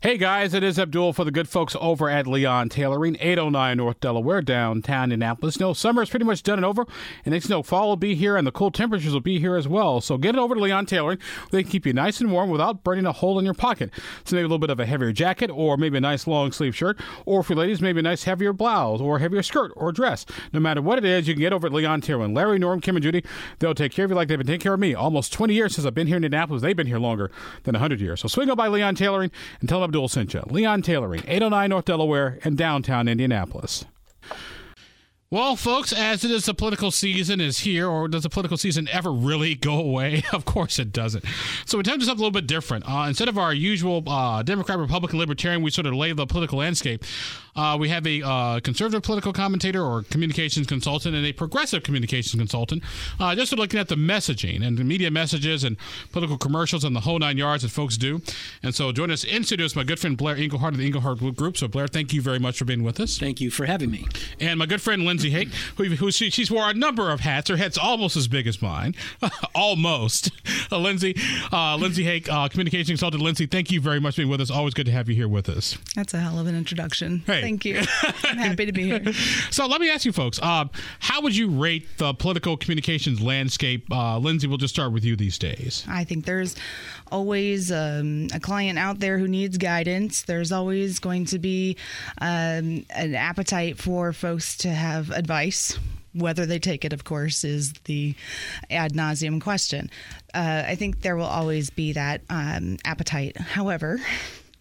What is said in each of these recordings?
Hey guys, it is Abdul for the good folks over at Leon Tailoring, 809 North Delaware, downtown Indianapolis. No, summer is pretty much done and over, and next no fall will be here, and the cool temperatures will be here as well. So get it over to Leon Tailoring. They can keep you nice and warm without burning a hole in your pocket. So maybe a little bit of a heavier jacket, or maybe a nice long sleeve shirt, or for ladies, maybe a nice heavier blouse, or heavier skirt or dress. No matter what it is, you can get over at Leon Tailoring. Larry, Norm, Kim, and Judy, they'll take care of you like they've been taking care of me. Almost 20 years since I've been here in Indianapolis. They've been here longer than 100 years. So swing on by Leon Tailoring and tell them Abdul you. Leon Tailoring, 809 North Delaware, and downtown Indianapolis. Well, folks, as it is the political season is here, or does the political season ever really go away? of course it doesn't. So we tend to something a little bit different. Uh, instead of our usual uh, Democrat, Republican, Libertarian, we sort of lay the political landscape. Uh, we have a uh, conservative political commentator or communications consultant and a progressive communications consultant, uh, just sort of looking at the messaging and the media messages and political commercials and the whole nine yards that folks do. And so join us in studio is my good friend Blair Englehart of the Englehart Group. So Blair, thank you very much for being with us. Thank you for having me. And my good friend Lindsay Hakke, who, who she, she's wore a number of hats. Her head's almost as big as mine, almost. Uh, Lindsay, uh, Lindsay Hakke, uh, communication consultant. Lindsay, thank you very much for being with us. Always good to have you here with us. That's a hell of an introduction. Hey. Thank you. I'm happy to be here. So let me ask you, folks, uh, how would you rate the political communications landscape? Uh, Lindsay, we'll just start with you these days. I think there's always um, a client out there who needs guidance. There's always going to be um, an appetite for folks to have advice. Whether they take it, of course, is the ad nauseum question. Uh, I think there will always be that um, appetite. However,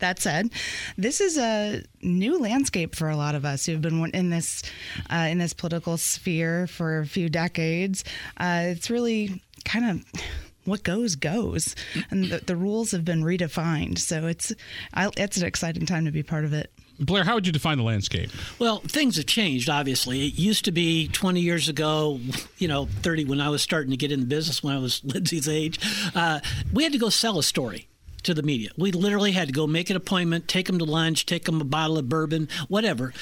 that said, this is a new landscape for a lot of us who've been in this uh, in this political sphere for a few decades. Uh, it's really kind of what goes goes, and the, the rules have been redefined. So it's I, it's an exciting time to be part of it. Blair, how would you define the landscape? Well, things have changed, obviously. It used to be 20 years ago, you know, 30 when I was starting to get in the business when I was Lindsay's age. Uh, we had to go sell a story to the media. We literally had to go make an appointment, take them to lunch, take them a bottle of bourbon, whatever.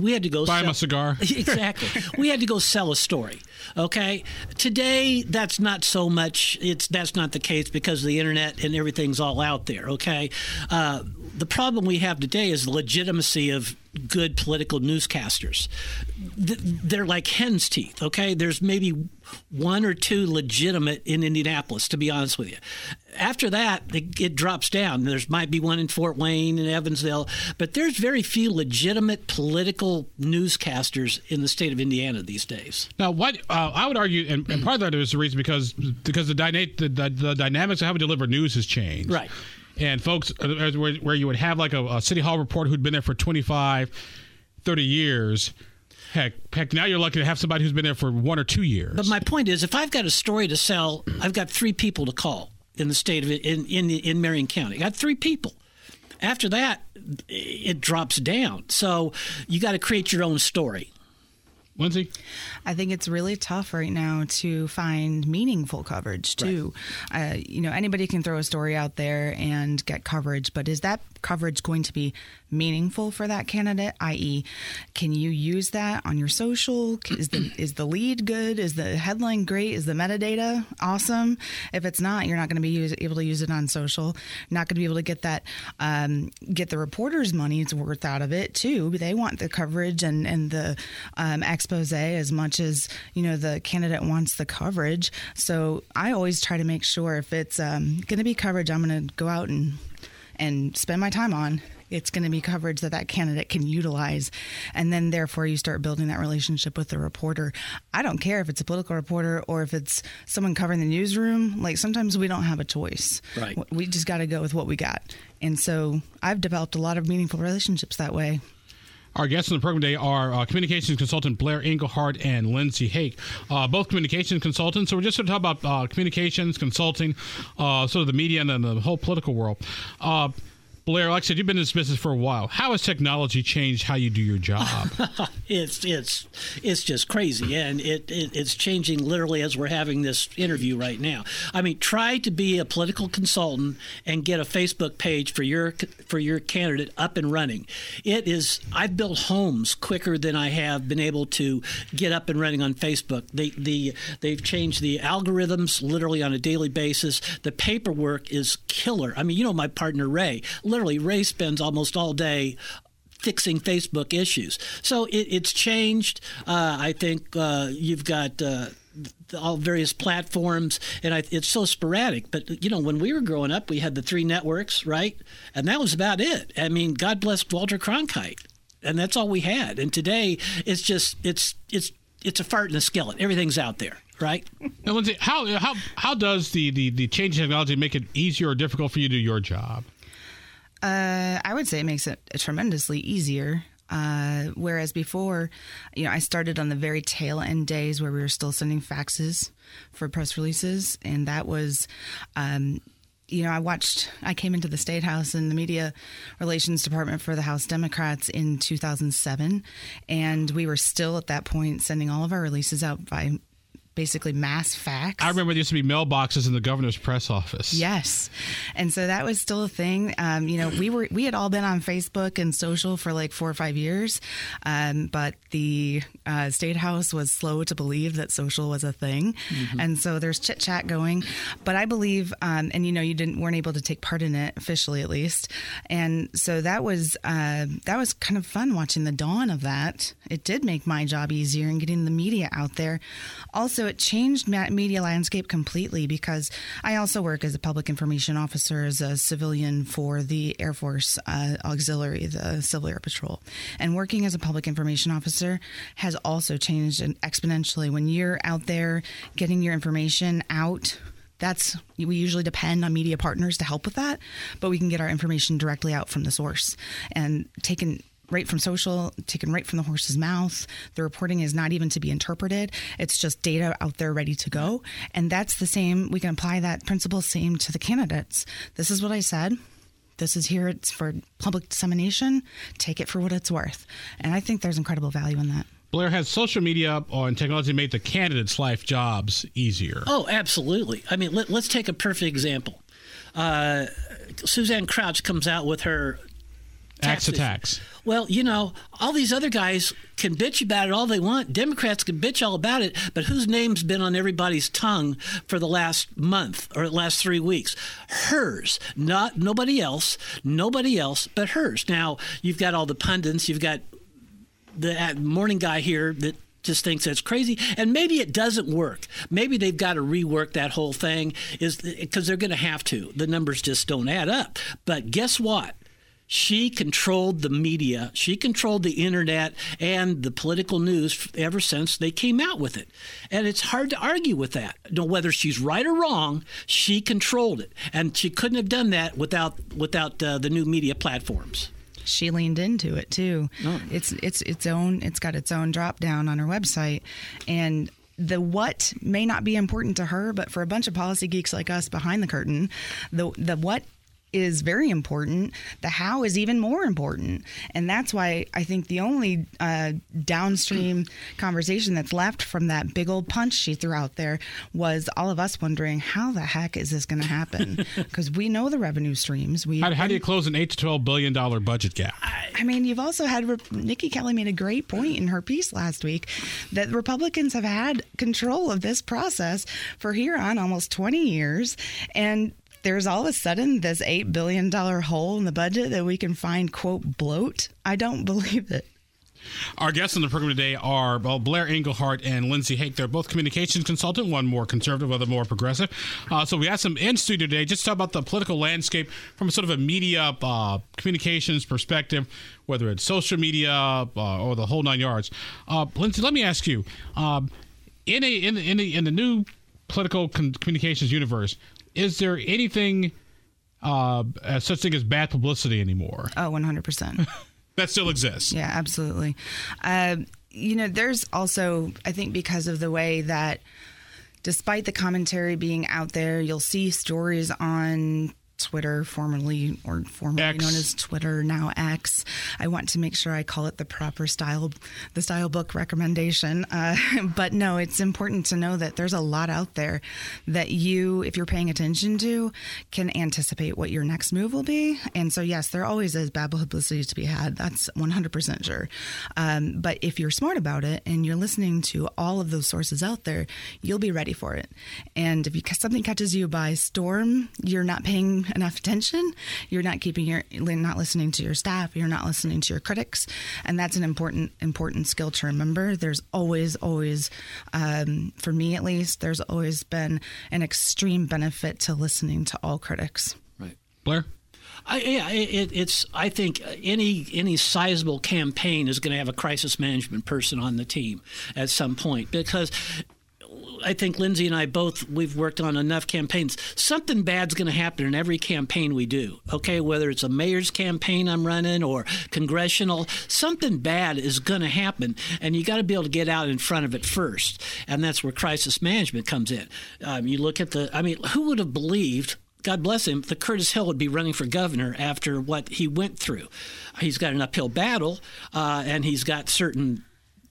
We had to go Buy sell- him a cigar. exactly. we had to go sell a story. Okay. Today, that's not so much. It's that's not the case because of the internet and everything's all out there. Okay. Uh, the problem we have today is the legitimacy of good political newscasters. They're like hen's teeth. Okay. There's maybe one or two legitimate in Indianapolis, to be honest with you. After that, it, drops down. There's might be one in Fort Wayne and Evansville, but there's very few legitimate political newscasters in the state of Indiana these days. Now, what uh, I would argue, and, and part of that is the reason because because the, dyna- the, the, the dynamics of how we deliver news has changed. Right. And folks, uh, where, you would have like a, a city hall reporter who'd been there for 25, 30 years. Heck, heck, now you're lucky to have somebody who's been there for one or two years. But my point is, if I've got a story to sell, I've got three people to call in the state of in in in Marion County. I got three people. After that, it drops down. So you got to create your own story. Lindsay? I think it's really tough right now to find meaningful coverage too. Uh, you know, anybody can throw a story out there and get coverage, but is that coverage going to be meaningful for that candidate? I.e., can you use that on your social? Is the is the lead good? Is the headline great? Is the metadata awesome? If it's not, you're not going to be use, able to use it on social. Not going to be able to get that um, get the reporter's money's worth out of it too. They want the coverage and and the um, expose as much as you know the candidate wants the coverage. So I always try to make sure if it's um, going to be coverage, I'm going to go out and and spend my time on. It's going to be coverage that that candidate can utilize, and then therefore you start building that relationship with the reporter. I don't care if it's a political reporter or if it's someone covering the newsroom. Like sometimes we don't have a choice. Right. We just got to go with what we got, and so I've developed a lot of meaningful relationships that way. Our guests on the program today are uh, communications consultant Blair Englehart and Lindsay Hakke, uh, both communications consultants. So we're just going to talk about uh, communications, consulting, uh, sort of the media and then the whole political world. Blair, like I said, you've been in this business for a while. How has technology changed how you do your job? it's it's it's just crazy, and it, it it's changing literally as we're having this interview right now. I mean, try to be a political consultant and get a Facebook page for your for your candidate up and running. It is I've built homes quicker than I have been able to get up and running on Facebook. They the they've changed the algorithms literally on a daily basis. The paperwork is killer. I mean, you know, my partner Ray Ray spends almost all day fixing Facebook issues. So it, it's changed. Uh, I think uh, you've got. Uh, all various platforms, and I, it's so sporadic. But you know, when we were growing up, we had the three networks, right? And that was about it. I mean, God bless Walter Cronkite, and that's all we had. And today, it's just it's it's it's a fart in a skillet. Everything's out there, right? Now, Lindsay, how how how does the the the change in technology make it easier or difficult for you to do your job? Uh, I would say it makes it tremendously easier. Uh, whereas before, you know, I started on the very tail end days where we were still sending faxes for press releases, and that was. Um, you know, I watched, I came into the State House and the Media Relations Department for the House Democrats in 2007. And we were still at that point sending all of our releases out by basically mass fax. I remember there used to be mailboxes in the governor's press office. Yes, and so that was still a thing. Um, you know, we were we had all been on Facebook and social for like four or five years, um, but the uh, state house was slow to believe that social was a thing, mm-hmm. and so there's chit chat going. But I believe, um, and you know, you didn't weren't able to take part in it officially, at least, and so that was uh, that was kind of fun watching the dawn of that. It did make my job easier and getting the media out there. Also it changed media landscape completely because I also work as a public information officer as a civilian for the Air Force uh, Auxiliary, the Civil Air Patrol. And working as a public information officer has also changed exponentially. When you're out there getting your information out, that's we usually depend on media partners to help with that but we can get our information directly out from the source and taking right from social, taken right from the horse's mouth. The reporting is not even to be interpreted. It's just data out there ready to go. And that's the same, we can apply that principle same to the candidates. This is what I said. This is here, it's for public dissemination. Take it for what it's worth. And I think there's incredible value in that. Blair, has social media and technology made the candidates' life jobs easier? Oh, absolutely. I mean, let, us take a perfect example. Uh, Suzanne Crouch comes out with her Axe attacks. Well, you know, all these other guys can bitch about it all they want. Democrats can bitch all about it, but whose name's been on everybody's tongue for the last month or the last three weeks? Hers, not nobody else, nobody else but hers. Now you've got all the pundits, you've got the uh, morning guy here that just thinks that's crazy. And maybe it doesn't work. Maybe they've got to rework that whole thing. Is because they're going to have to. The numbers just don't add up. But guess what she controlled the media. She controlled the internet and the political news ever since they came out with it. And it's hard to argue with that. No, whether she's right or wrong, she controlled it, and she couldn't have done that without without uh, the new media platforms. She leaned into it too. Oh. It's it's its own. It's got its own drop down on her website, and the what may not be important to her, but for a bunch of policy geeks like us behind the curtain, the the what is very important. The how is even more important. And that's why I think the only uh, downstream conversation that's left from that big old punch she threw out there was all of us wondering how the heck is this going to happen? Because we know the revenue streams. We how, how, do you close an eight to twelve billion dollar budget gap? I mean, you've also had Niki Kelly made a great point in her piece last week that Republicans have had control of this process for here on almost twenty years, and there's all of a sudden this $8 billion hole in the budget that we can find, quote, bloat. I don't believe it. Our guests on the program today are well, Blair Englehart and Lindsay Hakke. They're both communications consultant, one more conservative, other more progressive. Uh, so we asked them in studio today just to talk about the political landscape from sort of a media uh, communications perspective, whether it's social media uh, or the whole nine yards. Uh, Lindsay, let me ask you, um, in a in, in, the, in the new political con- communications universe, is there anything uh, such thing as bad publicity anymore? Oh, 100%. that still exists. Yeah, absolutely. Uh, you know, there's also, I think, because of the way that despite the commentary being out there, you'll see stories on Twitter, formerly or formerly X. known as Twitter, now X. I want to make sure I call it the proper style, the style book recommendation. Uh, but no, it's important to know that there's a lot out there that you, if you're paying attention to, can anticipate what your next move will be. And so, yes, there always is bad publicity to be had. That's 100% sure. Um, but if you're smart about it and you're listening to all of those sources out there, you'll be ready for it. And if you, something catches you by storm, you're not paying paying enough attention. You're not keeping your, not listening to your staff. You're not listening to your critics, and that's an important important skill to remember. There's always always, um, for me at least, there's always been an extreme benefit to listening to all critics. Right, Blair. I, yeah, it, it's. I think any any sizable campaign is going to have a crisis management person on the team at some point because I think Lindsay and I both we've worked on enough campaigns. Something bad's going to happen in every campaign we do. Okay, whether it's a mayor's campaign I'm running or congressional, something bad is going to happen, and you got to be able to get out in front of it first, and that's where crisis management comes in. Um, you look at the. I mean, who would have believed? God bless him, that Curtis Hill would be running for governor after what he went through. He's got an uphill battle, uh, and he's got certain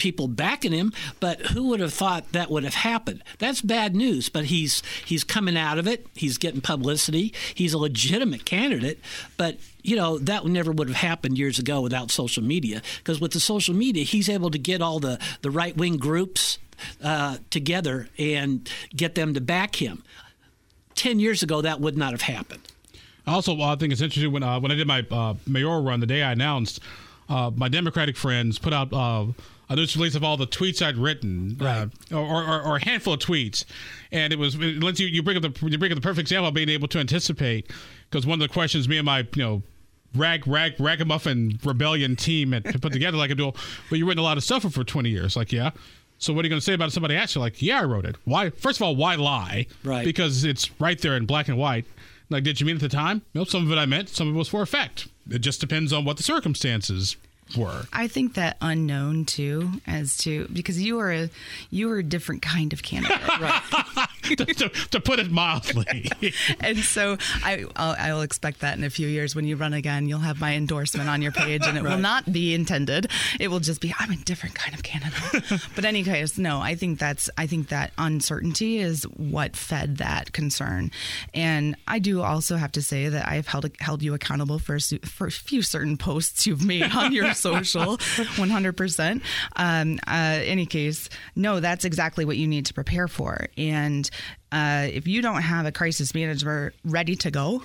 people backing him, but who would have thought that would have happened? That's bad news, but he's he's coming out of it. He's getting publicity. He's a legitimate candidate, but you know that never would have happened years ago without social media because with the social media, he's able to get all the the right-wing groups uh, together and get them to back him. 10 years ago that would not have happened. Also, I think it's interesting when uh, when I did my uh, mayoral run the day I announced, uh, my Democratic friends put out uh, a news release of all the tweets I'd written, uh, or, or, or, a handful of tweets, and it was Lindsay. You, you bring up the you bring up the perfect example of being able to anticipate because one of the questions me and my you know rag rag ragamuffin rebellion team had put together like a dual. Well, you've written a lot of stuff for 20 years, like yeah. So what are you going to say about somebody asks you like, yeah, I wrote it. Why? First of all, why lie? Right. Because it's right there in black and white. Like, did you mean at the time? No, some of it I meant. Some of it was for effect. It just depends on what the circumstances were. I think that unknown too, as to because you are a you are a different kind of candidate, right? to, to, put it mildly. and so I I'll, I will expect that in a few years when you run again, you'll have my endorsement on your page, and it right. will not be intended. It will just be I'm a different kind of candidate. but anyways, no, I think that's I think that uncertainty is what fed that concern, and I do also have to say that I've held held you accountable for for a few certain posts you've made on your social 100%. Um, uh, any case, no, that's exactly what you need to prepare for. And uh, if you don't have a crisis manager ready to go,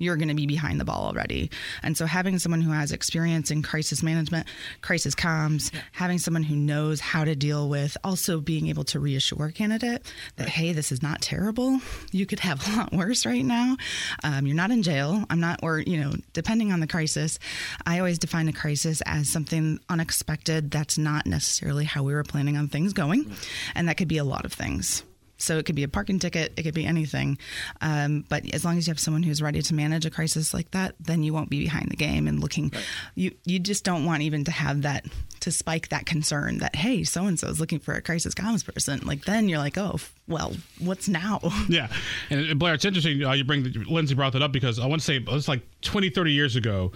you're going to be behind the ball already. And so having someone who has experience in crisis management, crisis comms, yeah. having someone who knows how to deal with also being able to reassure a candidate that, right. hey, this is not terrible. You could have a lot worse right now. Um, you're not in jail. I'm not, or, you know, depending on the crisis, I always define a crisis as something unexpected that's not necessarily how we were planning on things going. Right. And that could be a lot of things. So it could be a parking ticket, it could be anything. Um, but as long as you have someone who's ready to manage a crisis like that, then you won't be behind the game and looking. Right. You you just don't want even to have that to spike that concern that hey, so and so is looking for a crisis comms person. Like then you're like, oh, well, what's now? Yeah, and, Blair, it's interesting uh, you bring the, Lindsay brought that up because I want to say it was like 20, 30 years ago.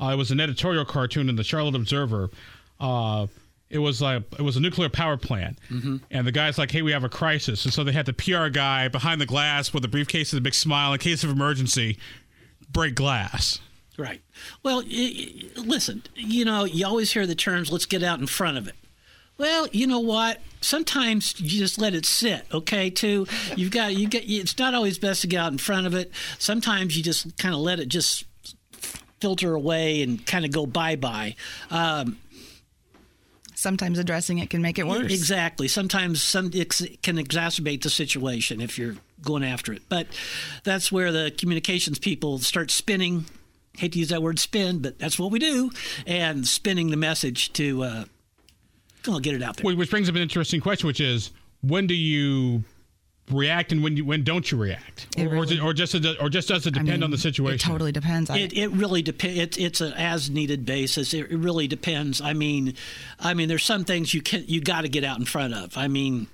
Uh, it was an editorial cartoon in the Charlotte Observer. Uh, it was like it was a nuclear power plant, mm-hmm. and the guy's like, "Hey, we have a crisis," and so they had the PR guy behind the glass with a briefcase and a big smile in case of emergency, break glass. Right. Well, listen, you know, you always hear the terms "let's get out in front of it." Well, you know what? Sometimes you just let it sit, okay? Too, you've got you get. It's not always best to get out in front of it. Sometimes you just kind of let it just filter away and kind of go bye bye. Um, sometimes addressing it can make it worse. Exactly. Sometimes some it can exacerbate the situation if you're going after it. But that's where the communications people start spinning. Hate to use that word spin, but that's what we do, and spinning the message to uh, well, get it out there. Which brings up an interesting question, which is when do you react and when you when don't you react? Or, really, or, just or just does it depend I mean, on the situation? it totally depends. It, it really depends it, it's an as needed basis. It really depends. I mean i mean there's some things you can you got to get out in front of. I mean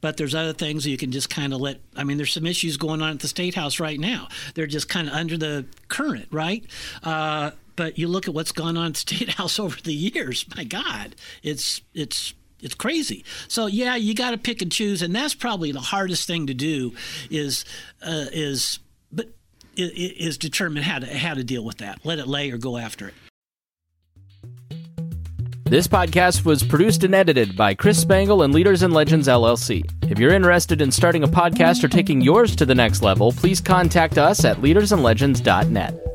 but there's other things you can just kind of let i mean there's some issues going on at the state house right now. They're just kind of under the current right? Uh, but you look at what's gone on at state house over the years. My god it's it's it's crazy. So yeah, you got to pick and choose, and that's probably the hardest thing to do. Is uh, is but is determine how to how to deal with that. Let it lay or go after it. This podcast was produced and edited by Chris Spangle and Leaders and Legends LLC. If you're interested in starting a podcast or taking yours to the next level, please contact us at leadersandlegends.net.